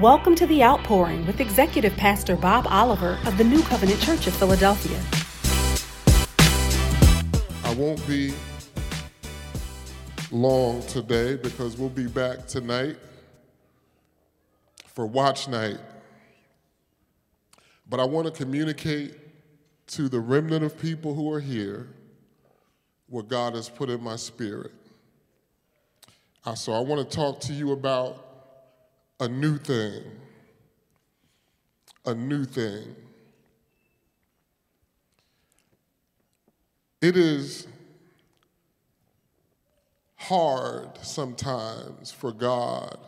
Welcome to The Outpouring with Executive Pastor Bob Oliver of the New Covenant Church of Philadelphia. I won't be long today because we'll be back tonight for watch night. But I want to communicate to the remnant of people who are here what God has put in my spirit. Uh, so I want to talk to you about a new thing. A new thing. It is hard sometimes for God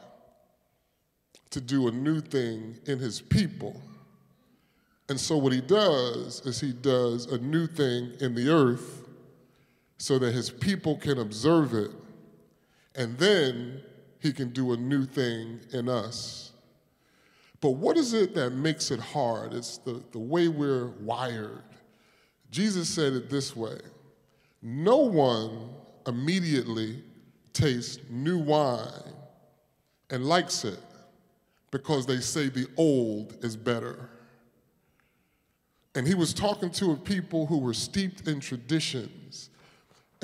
to do a new thing in his people. And so, what he does is he does a new thing in the earth so that his people can observe it. And then he can do a new thing in us. But what is it that makes it hard? It's the, the way we're wired. Jesus said it this way No one immediately tastes new wine and likes it because they say the old is better. And he was talking to a people who were steeped in traditions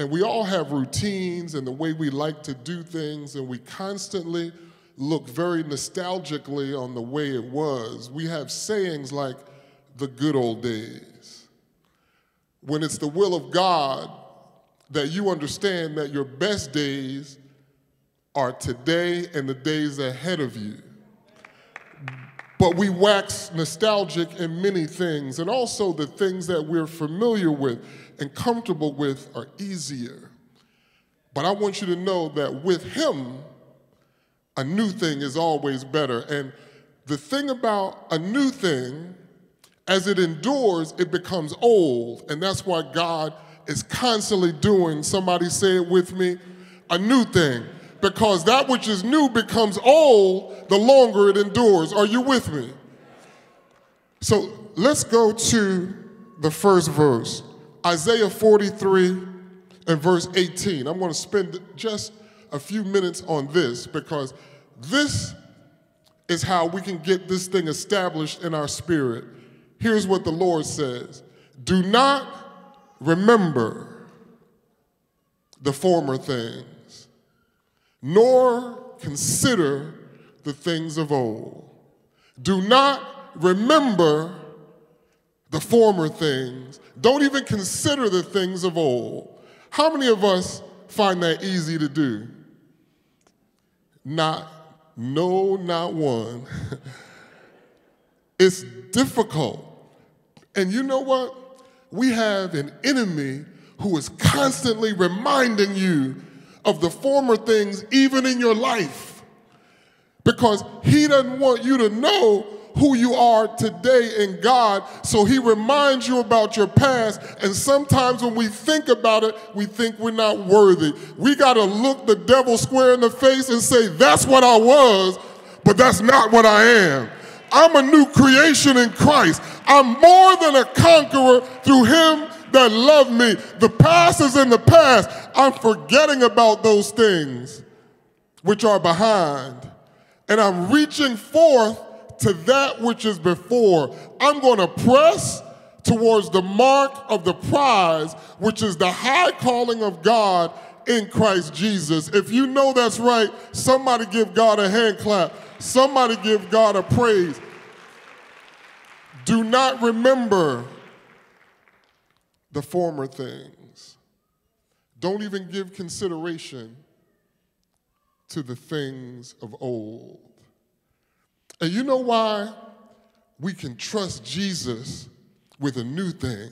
and we all have routines and the way we like to do things, and we constantly look very nostalgically on the way it was. We have sayings like the good old days. When it's the will of God that you understand that your best days are today and the days ahead of you. But we wax nostalgic in many things, and also the things that we're familiar with and comfortable with are easier. But I want you to know that with Him, a new thing is always better. And the thing about a new thing, as it endures, it becomes old. And that's why God is constantly doing, somebody say it with me, a new thing because that which is new becomes old the longer it endures. Are you with me? So let's go to the first verse Isaiah 43 and verse 18. I'm going to spend just a few minutes on this because this is how we can get this thing established in our spirit. Here's what the Lord says Do not remember the former things nor consider the things of old. Do not remember the former things. Don't even consider the things of old. How many of us find that easy to do? Not, no, not one. it's difficult. And you know what? We have an enemy who is constantly reminding you of the former things, even in your life. Because He doesn't want you to know who you are today in God, so He reminds you about your past. And sometimes when we think about it, we think we're not worthy. We got to look the devil square in the face and say, That's what I was, but that's not what I am. I'm a new creation in Christ. I'm more than a conqueror through Him that love me. The past is in the past. I'm forgetting about those things which are behind. And I'm reaching forth to that which is before. I'm going to press towards the mark of the prize, which is the high calling of God in Christ Jesus. If you know that's right, somebody give God a hand clap. Somebody give God a praise. Do not remember the former things. Don't even give consideration to the things of old. And you know why we can trust Jesus with a new thing?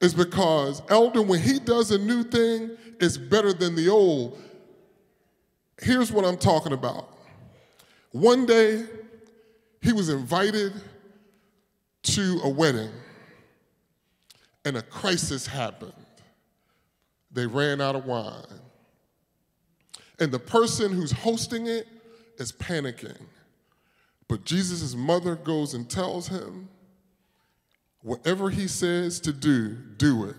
Is because, Elder, when he does a new thing, it's better than the old. Here's what I'm talking about. One day, he was invited to a wedding and a crisis happened. They ran out of wine. And the person who's hosting it is panicking. But Jesus' mother goes and tells him, whatever he says to do, do it.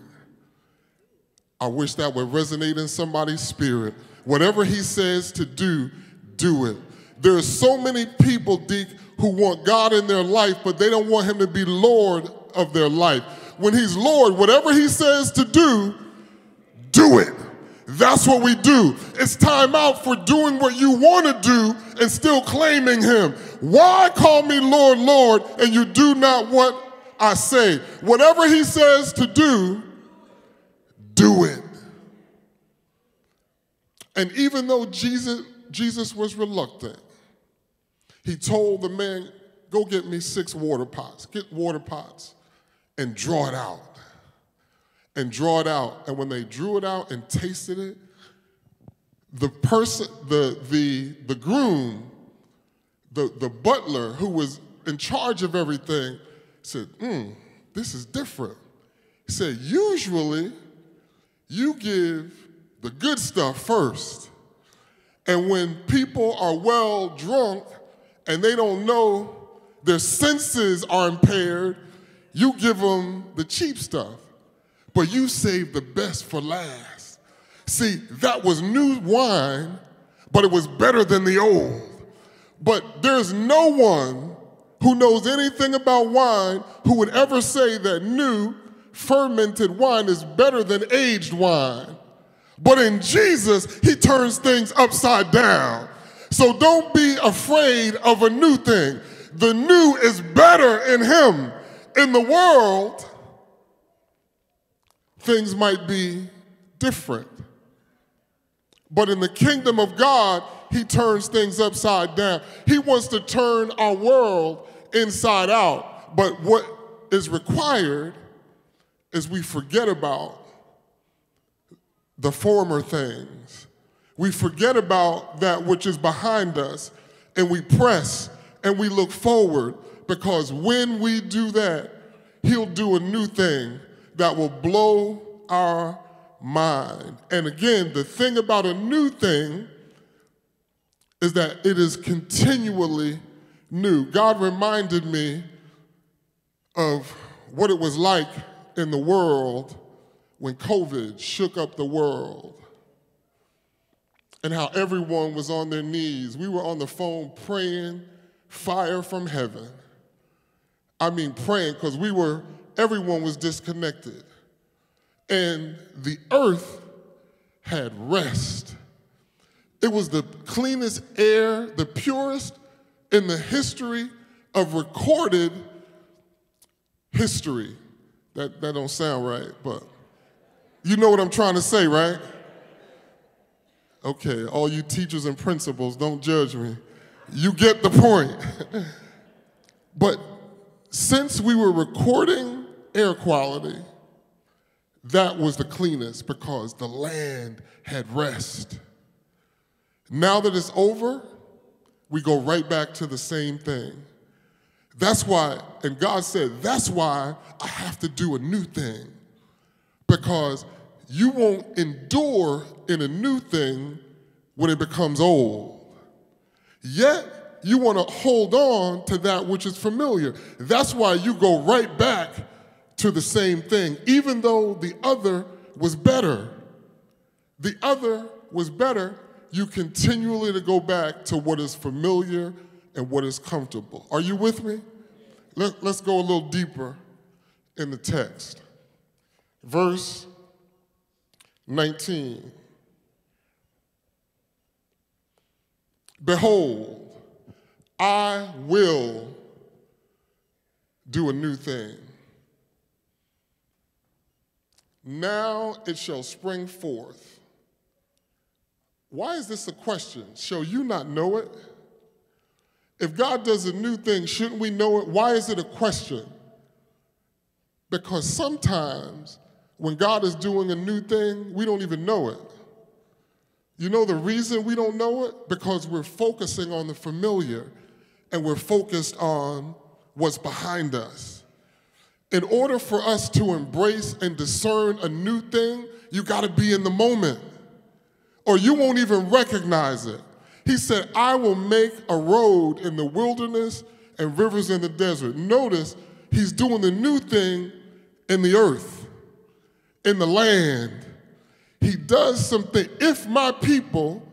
I wish that would resonate in somebody's spirit. Whatever he says to do, do it. There are so many people, Deke, who want God in their life, but they don't want Him to be Lord of their life. When He's Lord, whatever He says to do, do it. That's what we do. It's time out for doing what you want to do and still claiming Him. Why call me Lord, Lord, and you do not what I say? Whatever He says to do, do it. And even though Jesus, Jesus was reluctant, he told the man, Go get me six water pots, get water pots, and draw it out. And draw it out. And when they drew it out and tasted it, the person, the, the, the groom, the, the butler who was in charge of everything said, hmm, this is different. He said, usually you give the good stuff first. And when people are well drunk and they don't know their senses are impaired, you give them the cheap stuff. But you save the best for last. See, that was new wine, but it was better than the old. But there's no one who knows anything about wine who would ever say that new fermented wine is better than aged wine. But in Jesus, he turns things upside down. So don't be afraid of a new thing. The new is better in him. In the world, things might be different. But in the kingdom of God, he turns things upside down. He wants to turn our world inside out. But what is required is we forget about the former things. We forget about that which is behind us and we press and we look forward because when we do that, He'll do a new thing that will blow our mind. And again, the thing about a new thing is that it is continually new. God reminded me of what it was like in the world when COVID shook up the world and how everyone was on their knees. We were on the phone praying fire from heaven. I mean, praying because we were, everyone was disconnected. And the earth had rest. It was the cleanest air, the purest in the history of recorded history. That, that don't sound right, but you know what I'm trying to say, right? Okay, all you teachers and principals, don't judge me. You get the point. but since we were recording air quality, that was the cleanest because the land had rest. Now that it's over, we go right back to the same thing. That's why, and God said, that's why I have to do a new thing because you won't endure in a new thing when it becomes old. Yet, you want to hold on to that which is familiar. That's why you go right back to the same thing, even though the other was better. The other was better, you continually to go back to what is familiar and what is comfortable. Are you with me? Let, us go a little deeper in the text. Verse 19. Behold, I will do a new thing. Now it shall spring forth. Why is this a question? Shall you not know it? If God does a new thing, shouldn't we know it? Why is it a question? Because sometimes when God is doing a new thing, we don't even know it. You know the reason we don't know it? Because we're focusing on the familiar and we're focused on what's behind us. In order for us to embrace and discern a new thing, you got to be in the moment, or you won't even recognize it. He said, I will make a road in the wilderness and rivers in the desert. Notice he's doing the new thing in the earth, in the land. He does something. If my people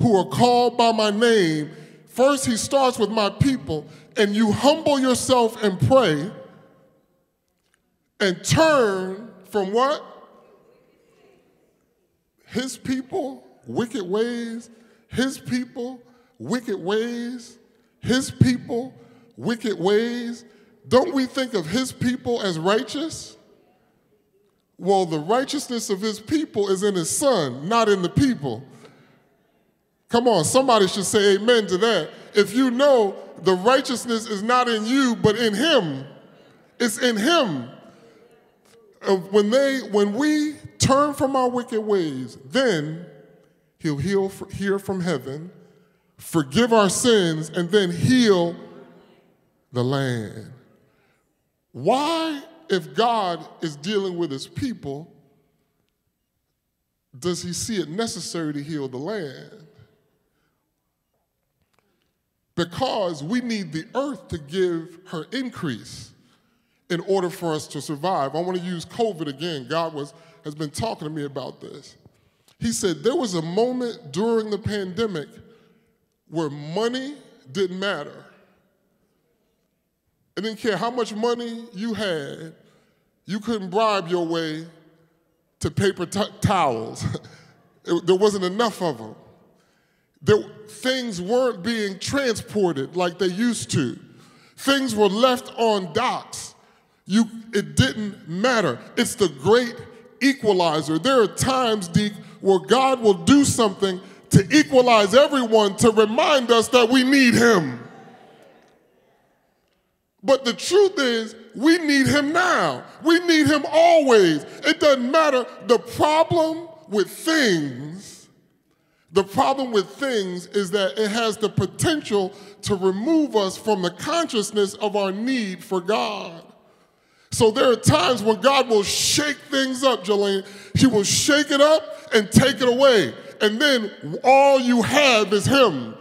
who are called by my name, first he starts with my people, and you humble yourself and pray and turn from what? His people, wicked ways, his people, wicked ways, his people, wicked ways. Don't we think of his people as righteous? Well, the righteousness of his people is in his son, not in the people. Come on, somebody should say amen to that. If you know the righteousness is not in you, but in him, it's in him. When they, when we turn from our wicked ways, then he'll heal, hear from heaven, forgive our sins, and then heal the land. Why, if God is dealing with his people, does he see it necessary to heal the land? Because we need the earth to give her increase in order for us to survive. I want to use COVID again. God was, has been talking to me about this. He said there was a moment during the pandemic where money didn't matter. It didn't care how much money you had, you couldn't bribe your way to paper towels. it, there wasn't enough of them. There, things weren't being transported like they used to. Things were left on docks. You, it didn't matter. It's the great equalizer. There are times, Deke, where God will do something to equalize everyone to remind us that we need Him. But the truth is, we need Him now. We need Him always. It doesn't matter. The problem with things, the problem with things is that it has the potential to remove us from the consciousness of our need for God. So there are times when God will shake things up, Jolene. He will shake it up and take it away. And then all you have is Him.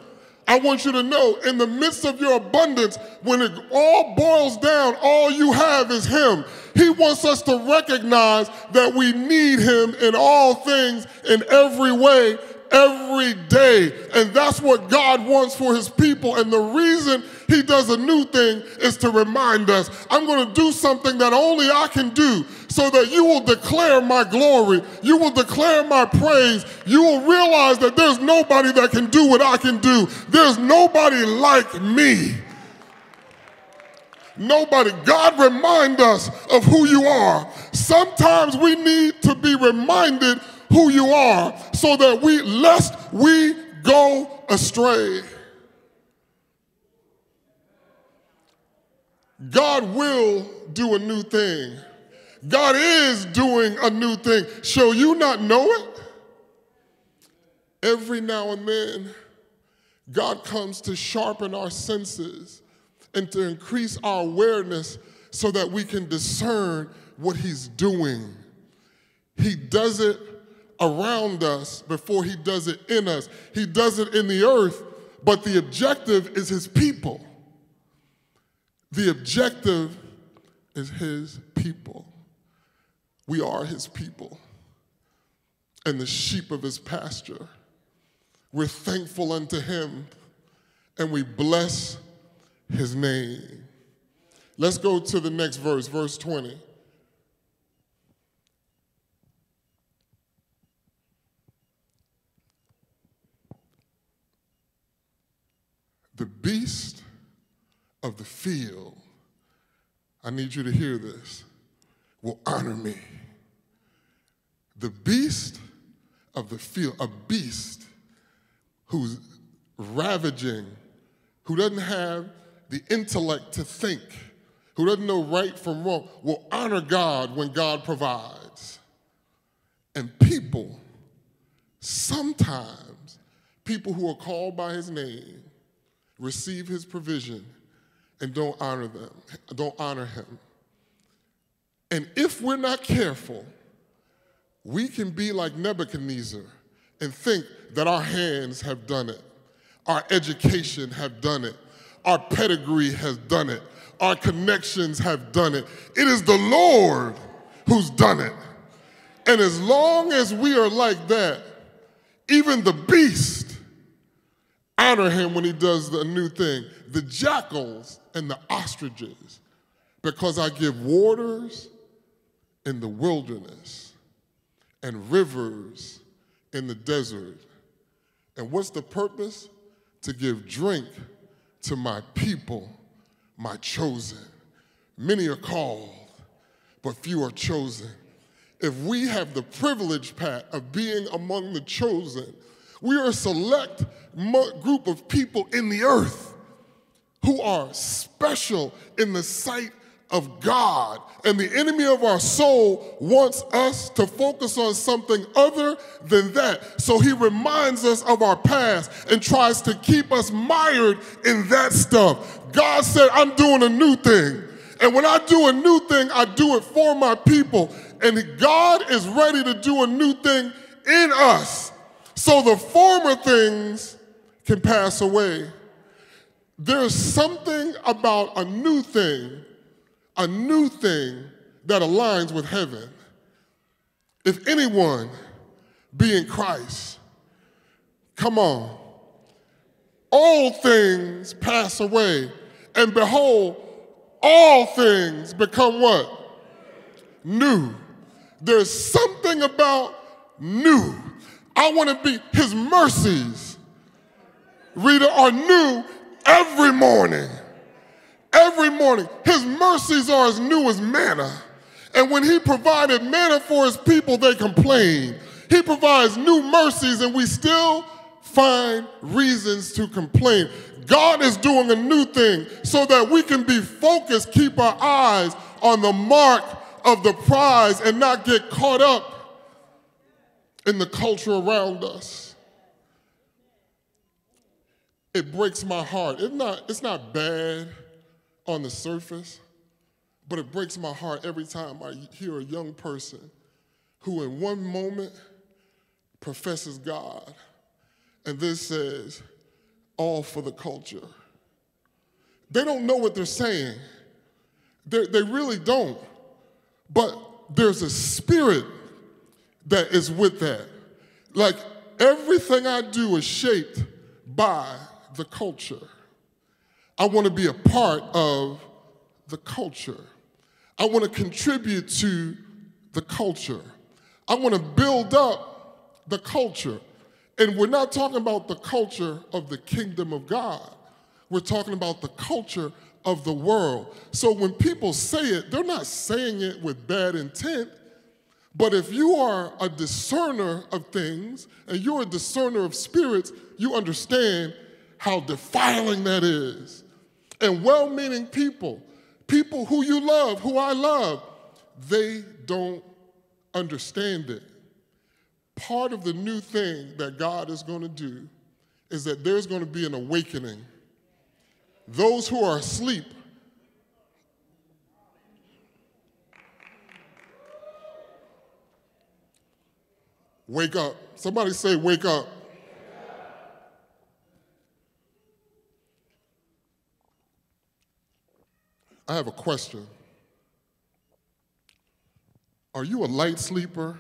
I want you to know in the midst of your abundance, when it all boils down, all you have is Him. He wants us to recognize that we need Him in all things, in every way, every day. And that's what God wants for His people. And the reason He does a new thing is to remind us I'm going to do something that only I can do so that you will declare my glory. You will declare my praise. You will realize that there's nobody that can do what I can do. There's nobody like me. Nobody. God remind us of who you are. Sometimes we need to be reminded who you are so that we, lest we go astray. God will do a new thing. God is doing a new thing. Shall you not know it? Every now and then, God comes to sharpen our senses and to increase our awareness so that we can discern what He's doing. He does it around us before He does it in us. He does it in the earth, but the objective is His people. The objective is His people. We are his people and the sheep of his pasture. We're thankful unto him and we bless his name. Let's go to the next verse, verse 20. The beast of the field, I need you to hear this, will honor me. The beast of the field, a beast who's ravaging, who doesn't have the intellect to think, who doesn't know right from wrong, will honor God when God provides. And people, sometimes, people who are called by his name, receive his provision and don't honor them, don't honor him. And if we're not careful, we can be like Nebuchadnezzar and think that our hands have done it, our education have done it, our pedigree has done it, our connections have done it. It is the Lord who's done it. And as long as we are like that, even the beast honor him when he does the new thing. The jackals and the ostriches, because I give waters in the wilderness and rivers in the desert. And what's the purpose? To give drink to my people, my chosen. Many are called, but few are chosen. If we have the privilege, Pat, of being among the chosen, we are a select group of people in the earth who are special in the sight of God. And the enemy of our soul wants us to focus on something other than that. So he reminds us of our past and tries to keep us mired in that stuff. God said, I'm doing a new thing. And when I do a new thing, I do it for my people. And God is ready to do a new thing in us. So the former things can pass away. There's something about a new thing, a new thing that aligns with heaven. If anyone be in Christ, come on. All things pass away, and behold, all things become what? New. There's something about new. I want to be, his mercies, reader, are new every morning. Every morning. His mercies are as new as manna. And when he provided manna for his people, they complained. He provides new mercies, and we still find reasons to complain. God is doing a new thing so that we can be focused, keep our eyes on the mark of the prize, and not get caught up in the culture around us. It breaks my heart. It's not, it's not bad on the surface, but it breaks my heart every time I hear a young person who, in one moment, professes God and this says, all for the culture. They don't know what they're saying. They're, they really don't. But there's a spirit that is with that. Like everything I do is shaped by the culture. I want to be a part of the culture. I want to contribute to the culture. I want to build up the culture. And we're not talking about the culture of the kingdom of God. We're talking about the culture of the world. So when people say it, they're not saying it with bad intent. But if you are a discerner of things and you're a discerner of spirits, you understand how defiling that is. And well meaning people, people who you love, who I love, they don't understand it. Part of the new thing that God is going to do is that there's going to be an awakening. Those who are asleep Wake up. Somebody say, Wake up. I have a question. Are you a light sleeper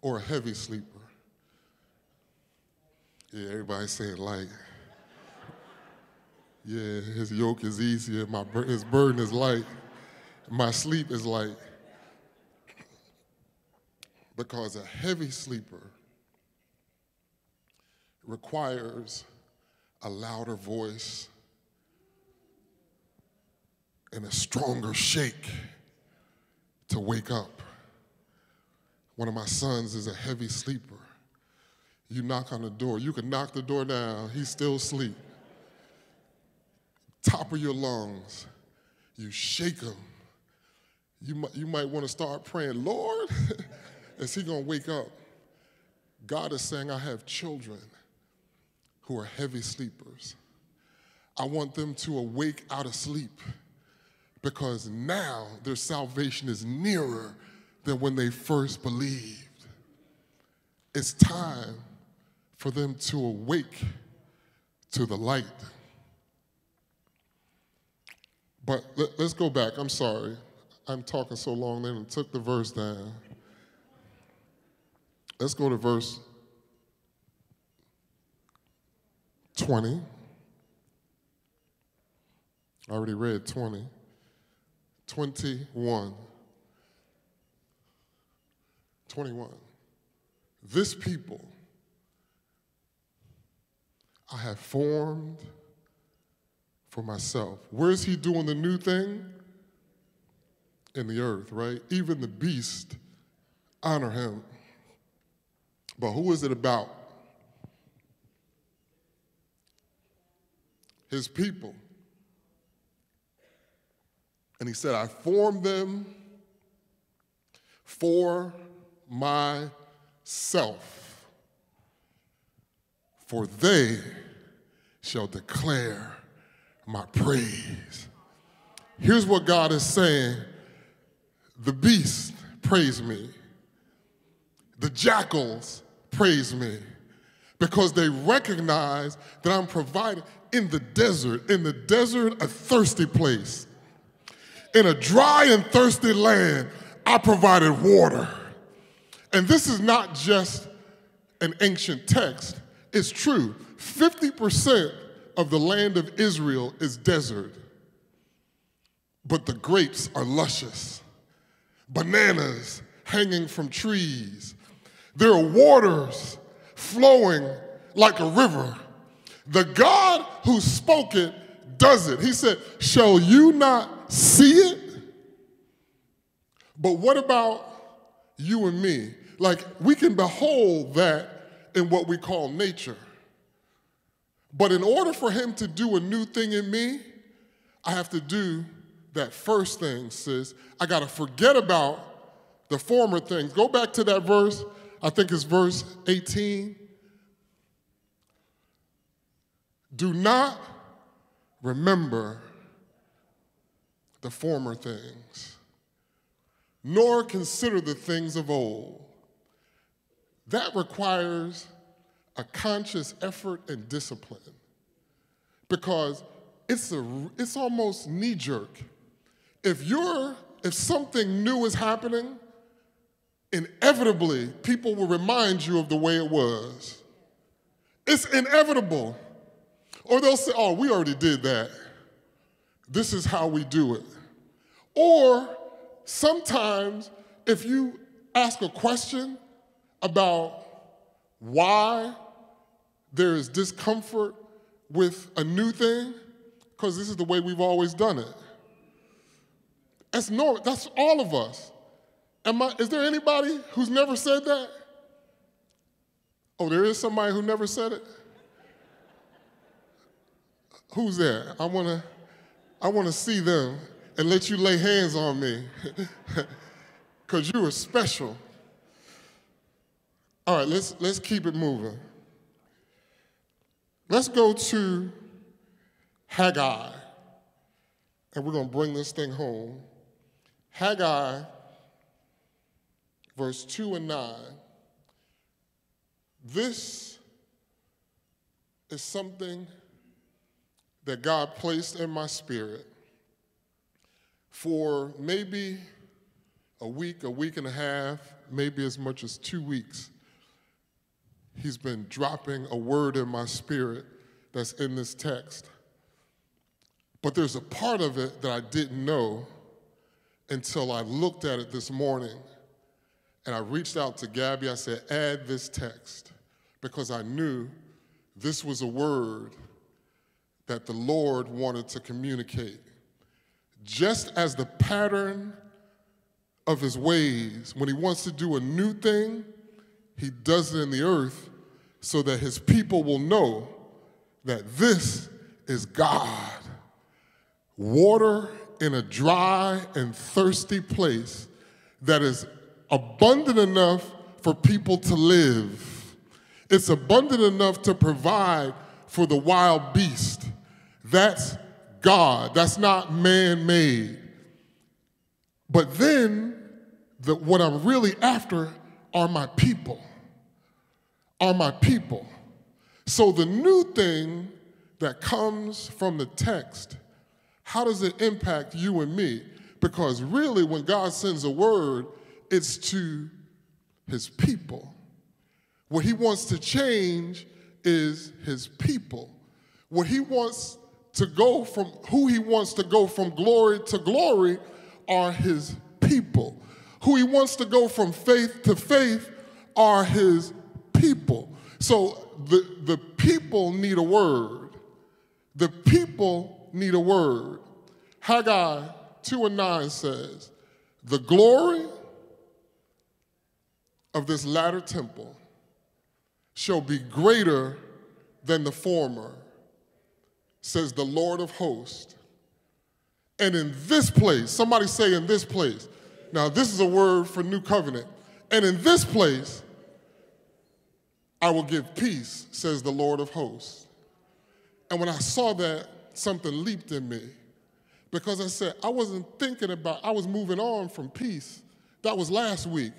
or a heavy sleeper? Yeah, everybody's saying light. Yeah, his yoke is easier, my, his burden is light, my sleep is light because a heavy sleeper requires a louder voice and a stronger shake to wake up. One of my sons is a heavy sleeper. You knock on the door, you can knock the door down, he's still asleep. Top of your lungs, you shake him. You might, you might want to start praying, Lord, Is he going to wake up? God is saying, I have children who are heavy sleepers. I want them to awake out of sleep because now their salvation is nearer than when they first believed. It's time for them to awake to the light. But let, us go back. I'm sorry. I'm talking so long, then took the verse down. Let's go to verse 20. I already read 20. 21. 21. This people I have formed for myself. Where's he doing the new thing? In the earth, right? Even the beast honor him. But who is it about? His people. And he said, I formed them for myself, for they shall declare my praise. Here's what God is saying the beast praise me, the jackals praise me, because they recognize that I'm providing in the desert, in the desert, a thirsty place. In a dry and thirsty land, I provided water. And this is not just an ancient text, it's true. 50% of the land of Israel is desert, but the grapes are luscious, bananas hanging from trees. There are waters flowing like a river. The God who spoke it does it. He said, Shall you not see it? But what about you and me? Like, we can behold that in what we call nature. But in order for him to do a new thing in me, I have to do that first thing, sis. I got to forget about the former things. Go back to that verse. I think it's verse 18. Do not remember the former things, nor consider the things of old. That requires a conscious effort and discipline because it's, a, it's almost knee jerk. If you're, if something new is happening, inevitably people will remind you of the way it was. It's inevitable. Or they'll say, oh, we already did that. This is how we do it. Or sometimes if you ask a question about why there is discomfort with a new thing, because this is the way we've always done it. That's normal. That's all of us. Am I, is there anybody who's never said that? Oh, there is somebody who never said it? Who's there? I want to I want to see them and let you lay hands on me because you are special. All right, let's, let's keep it moving. Let's go to Haggai, and we're going to bring this thing home. Haggai, verse 2 and 9. This is something that God placed in my spirit for maybe a week, a week and a half, maybe as much as two weeks. He's been dropping a word in my spirit that's in this text. But there's a part of it that I didn't know until I looked at it this morning. And I reached out to Gabby. I said, add this text because I knew this was a word that the Lord wanted to communicate. Just as the pattern of his ways, when he wants to do a new thing, he does it in the earth so that his people will know that this is God. Water in a dry and thirsty place that is abundant enough for people to live. It's abundant enough to provide for the wild beast. That's God. That's not man made. But then, the, what I'm really after are my people are my people. So the new thing that comes from the text, how does it impact you and me? Because really, when God sends a word, it's to his people. What he wants to change is his people. what he wants to go from, who he wants to go from glory to glory are his people. Who he wants to go from faith to faith are his people. So the, the people need a word. The people need a word. Haggai 2 and 9 says, The glory of this latter temple shall be greater than the former, says the Lord of hosts. And in this place, somebody say in this place. Now, this is a word for new covenant. And in this place, I will give peace, says the Lord of hosts. And when I saw that, something leaped in me because I said, I wasn't thinking about, I was moving on from peace. That was last week.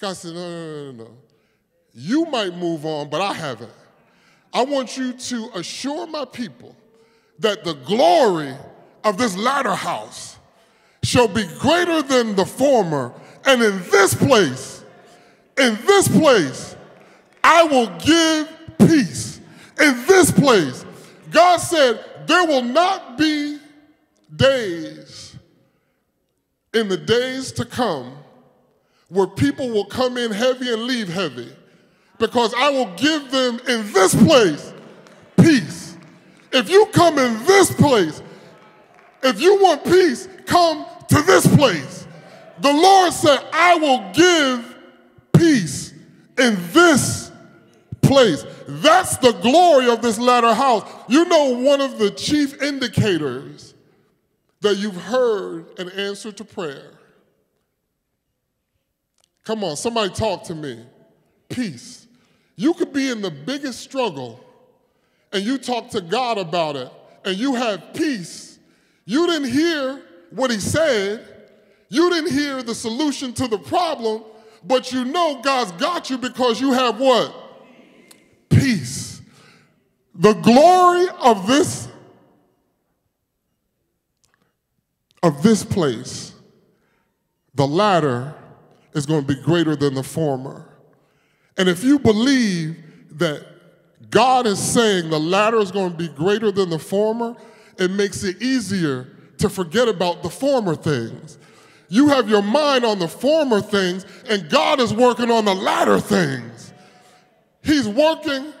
God said, no, no, no, no. You might move on, but I haven't. I want you to assure my people that the glory of this latter house shall be greater than the former. And in this place, in this place, I will give peace. In this place, God said, there will not be days in the days to come where people will come in heavy and leave heavy because I will give them in this place peace. If you come in this place, if you want peace, come to this place. The Lord said, I will give peace in this place. That's the glory of this latter house. You know, one of the chief indicators that you've heard an answer to prayer. Come on, somebody talk to me. Peace. You could be in the biggest struggle and you talk to God about it and you have peace. You didn't hear what he said, you didn't hear the solution to the problem, but you know God's got you because you have what? Peace. The glory of this of this place, the latter is going to be greater than the former. And if you believe that God is saying the latter is going to be greater than the former, it makes it easier to forget about the former things. You have your mind on the former things, and God is working on the latter things. He's working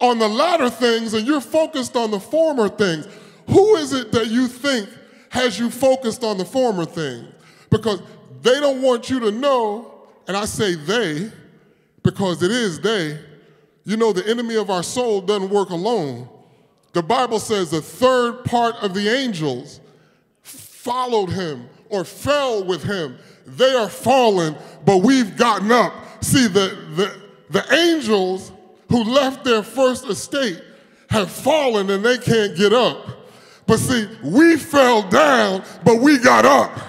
on the latter things, and you're focused on the former things. Who is it that you think has you focused on the former things? Because they don't want you to know, and I say they because it is they. You know, the enemy of our soul doesn't work alone. The Bible says a third part of the angels followed him or fell with him. They are fallen, but we've gotten up. See, the, the, the angels who left their first estate have fallen and they can't get up. But see, we fell down, but we got up.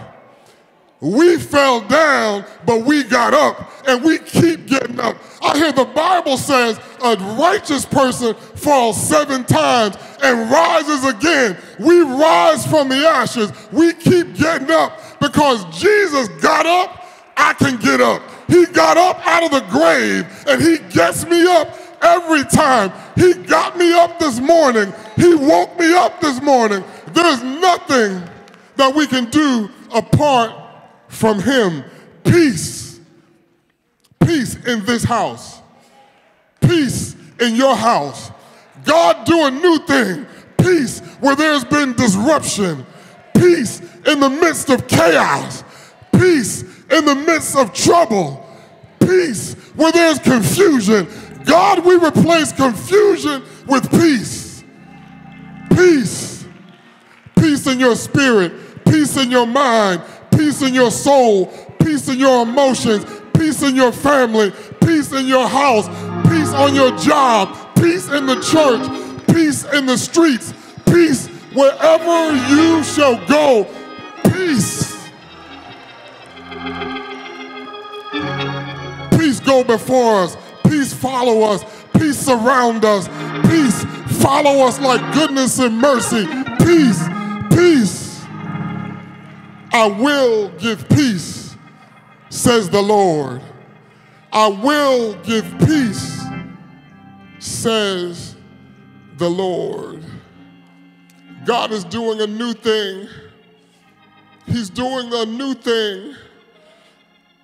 We fell down, but we got up, and we keep getting up. I hear the Bible says a righteous person falls seven times and rises again. We rise from the ashes. We keep getting up because Jesus got up, I can get up. He got up out of the grave, and He gets me up every time. He got me up this morning. He woke me up this morning. There's nothing that we can do apart from him. Peace. Peace in this house. Peace in your house. God do a new thing. Peace where there's been disruption. Peace in the midst of chaos. Peace in the midst of trouble. Peace where there's confusion. God, we replace confusion with peace. Peace. Peace in your spirit. Peace in your mind peace in your soul, peace in your emotions, peace in your family, peace in your house, peace on your job, peace in the church, peace in the streets, peace wherever you shall go. Peace. Peace go before us. Peace follow us. Peace surround us. Peace follow us like goodness and mercy. Peace, peace. I will give peace, says the Lord. I will give peace, says the Lord. God is doing a new thing. He's doing a new thing.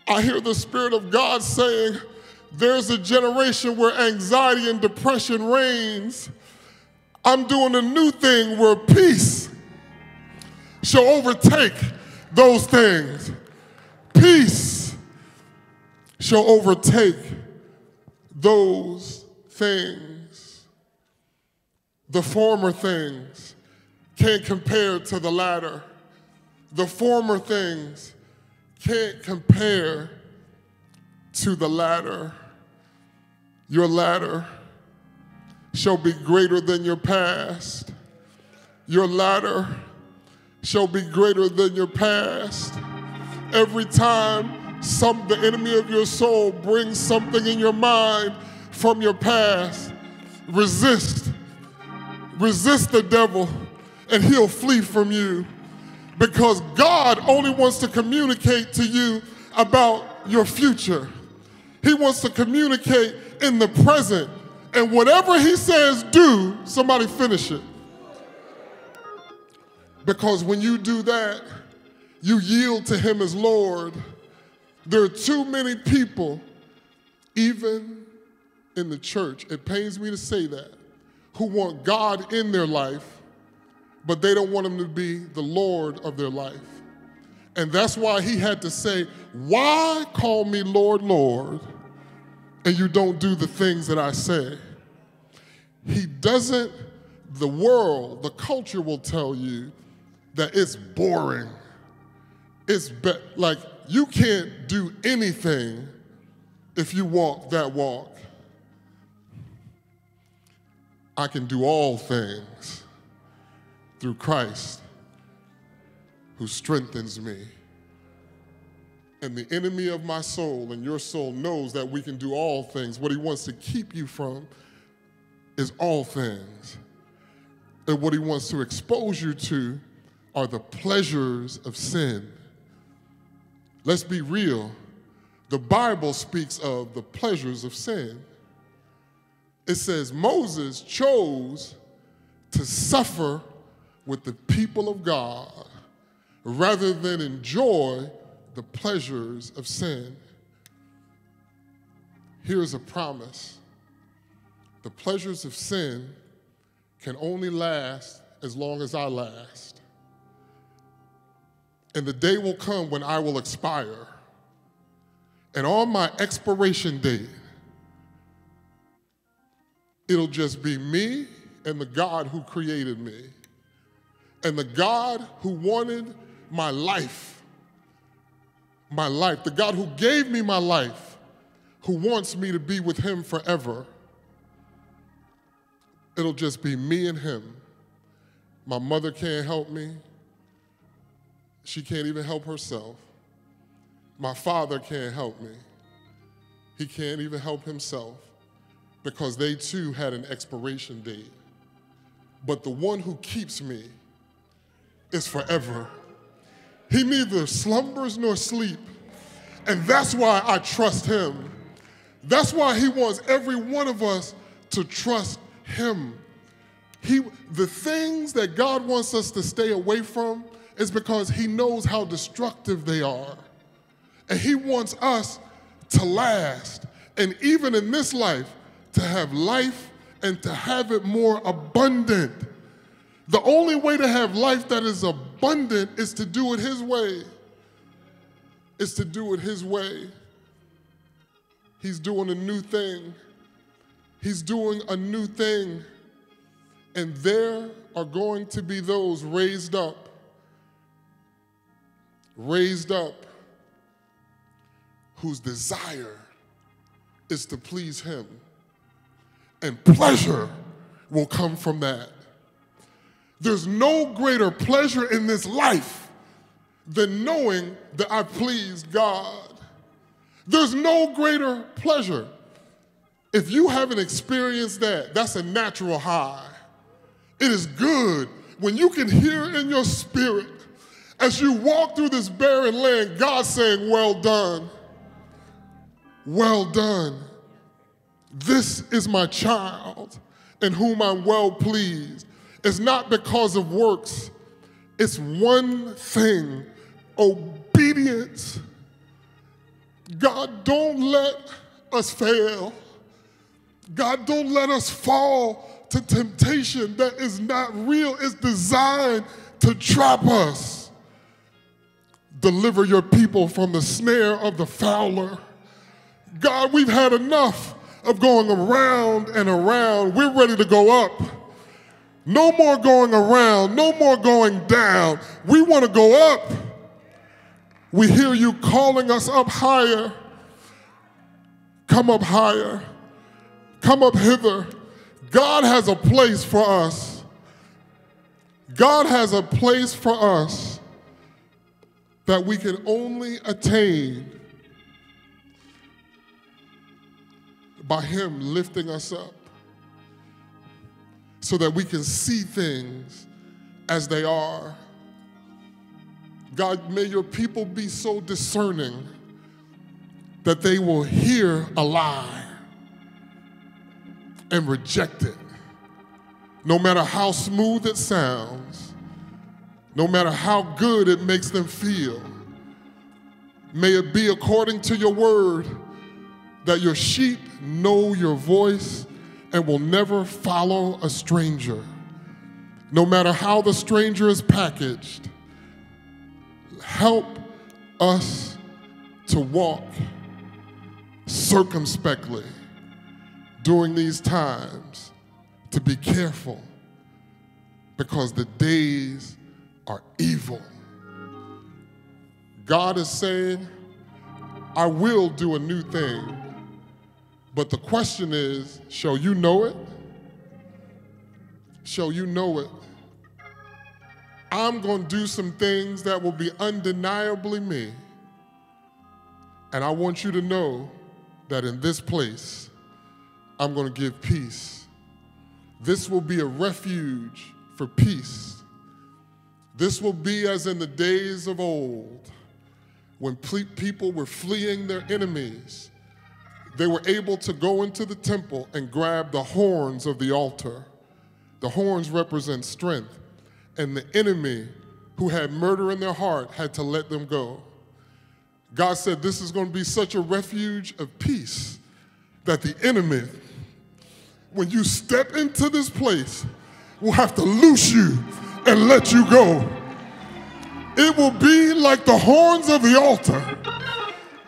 I hear the Spirit of God saying, There's a generation where anxiety and depression reigns. I'm doing a new thing where peace shall overtake those things. Peace shall overtake those things. The former things can't compare to the latter. The former things can't compare to the latter. Your latter shall be greater than your past. Your latter shall be greater than your past. Every time some the enemy of your soul brings something in your mind from your past, resist. Resist the devil and he'll flee from you because God only wants to communicate to you about your future. He wants to communicate in the present. And whatever he says do, somebody finish it. Because when you do that, you yield to him as Lord. There are too many people, even in the church, it pains me to say that, who want God in their life but they don't want him to be the Lord of their life. And that's why he had to say, Why call me Lord, Lord, and you don't do the things that I say? He doesn't, the world, the culture will tell you that it's boring. It's be- like you can't do anything if you walk that walk. I can do all things through Christ who strengthens me. And the enemy of my soul and your soul knows that we can do all things. What he wants to keep you from is all things. And what he wants to expose you to are the pleasures of sin. Let's be real. The Bible speaks of the pleasures of sin. It says Moses chose to suffer with the people of God rather than enjoy the pleasures of sin. Here's a promise the pleasures of sin can only last as long as I last. And the day will come when I will expire. And on my expiration date, it'll just be me and the God who created me and the God who wanted my life, my life, the God who gave me my life, who wants me to be with Him forever, it'll just be me and Him. My mother can't help me. She can't even help herself. My father can't help me. He can't even help himself because they too had an expiration date. But the one who keeps me, is forever. He neither slumbers nor sleep. And that's why I trust him. That's why he wants every one of us to trust him. He, the things that God wants us to stay away from is because he knows how destructive they are. And he wants us to last. And even in this life, to have life and to have it more abundant. The only way to have life that is abundant is to do it His way. Is to do it His way. He's doing a new thing. He's doing a new thing. And there are going to be those raised up, raised up, whose desire is to please Him. And pleasure will come from that. There's no greater pleasure in this life than knowing that I pleased God. There's no greater pleasure. If you haven't experienced that, that's a natural high. It is good when you can hear in your spirit as you walk through this barren land, God saying, Well done. Well done. This is my child in whom I'm well pleased. It's not because of works, it's one thing obedience. God, don't let us fail. God, don't let us fall to temptation that is not real, it's designed to trap us. Deliver your people from the snare of the fowler. God, we've had enough of going around and around. We're ready to go up. No more going around, no more going down. We want to go up. We hear you calling us up higher. Come up higher. Come up hither. God has a place for us. God has a place for us that we can only attain by Him lifting us up so that we can see things as they are. God, may your people be so discerning that they will hear a lie and reject it. No matter how smooth it sounds, no matter how good it makes them feel, may it be according to your word that your sheep know your voice and will never follow a stranger. No matter how the stranger is packaged, help us to walk circumspectly during these times, to be careful because the days are evil. God is saying, I will do a new thing. But the question is, shall you know it? Shall you know it? I'm going to do some things that will be undeniably me. And I want you to know that in this place, I'm going to give peace. This will be a refuge for peace. This will be as in the days of old when people were fleeing their enemies they were able to go into the temple and grab the horns of the altar. The horns represent strength, and the enemy who had murder in their heart had to let them go. God said, This is going to be such a refuge of peace that the enemy, when you step into this place, will have to loose you and let you go. It will be like the horns of the altar.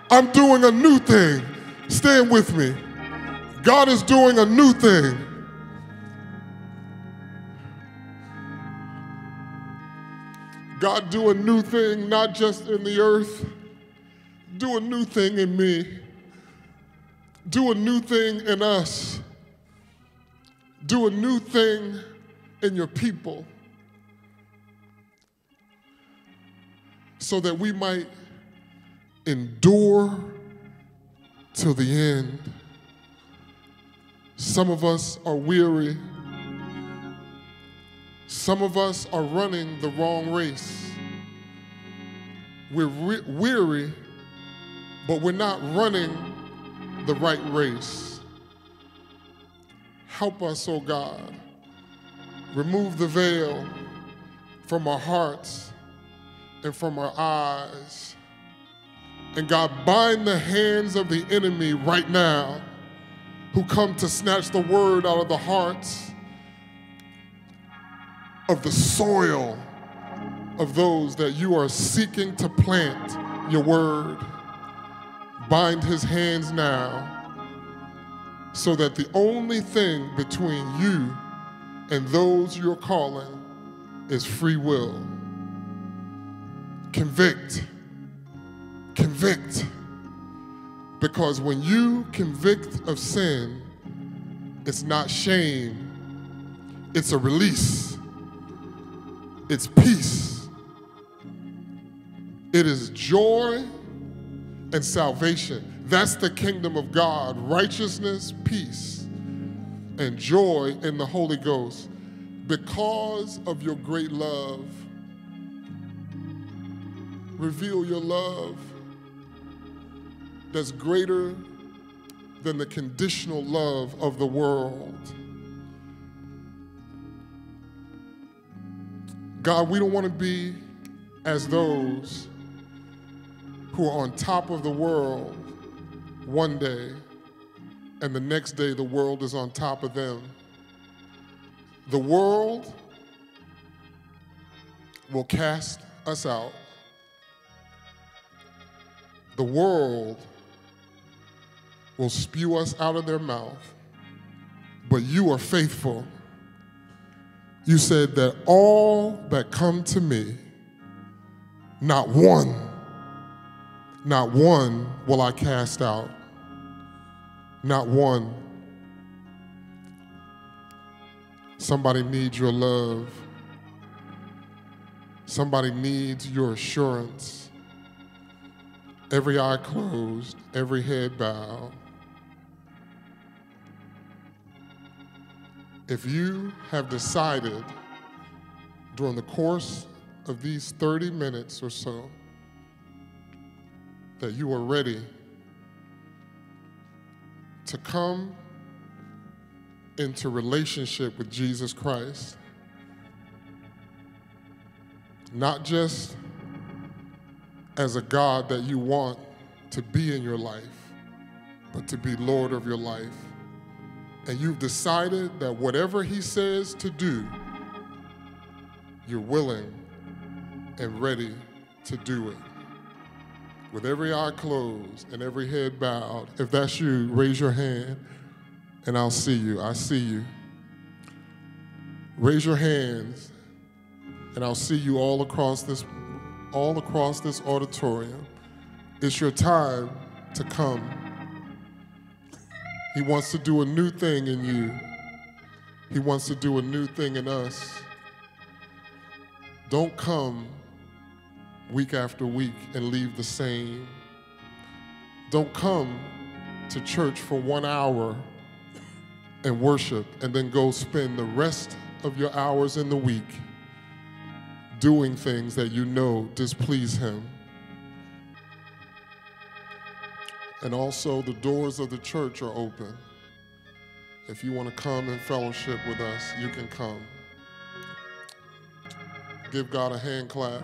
I'm doing a new thing. Stand with me. God is doing a new thing. God, do a new thing, not just in the earth. Do a new thing in me. Do a new thing in us. Do a new thing in your people so that we might endure till the end. Some of us are weary. Some of us are running the wrong race. We're re- weary, but we're not running the right race. Help us, oh God. Remove the veil from our hearts and from our eyes and God, bind the hands of the enemy right now who come to snatch the word out of the hearts of the soil of those that you are seeking to plant your word. Bind his hands now so that the only thing between you and those you're calling is free will. Convict convict. Because when you convict of sin, it's not shame, it's a release, it's peace, it is joy and salvation. That's the kingdom of God righteousness, peace, and joy in the Holy Ghost. Because of your great love, reveal your love that's greater than the conditional love of the world. God, we don't want to be as those who are on top of the world one day and the next day the world is on top of them. The world will cast us out. The world will spew us out of their mouth, but you are faithful. You said that all that come to me, not one, not one will I cast out. Not one. Somebody needs your love. Somebody needs your assurance. Every eye closed, every head bowed. If you have decided during the course of these 30 minutes or so that you are ready to come into relationship with Jesus Christ, not just as a God that you want to be in your life, but to be Lord of your life and you've decided that whatever He says to do, you're willing and ready to do it. With every eye closed and every head bowed, if that's you, raise your hand and I'll see you. I see you. Raise your hands and I'll see you all across this all across this auditorium. It's your time to come he wants to do a new thing in you. He wants to do a new thing in us. Don't come week after week and leave the same. Don't come to church for one hour and worship and then go spend the rest of your hours in the week doing things that you know displease Him. And also, the doors of the church are open. If you want to come and fellowship with us, you can come. Give God a hand clap.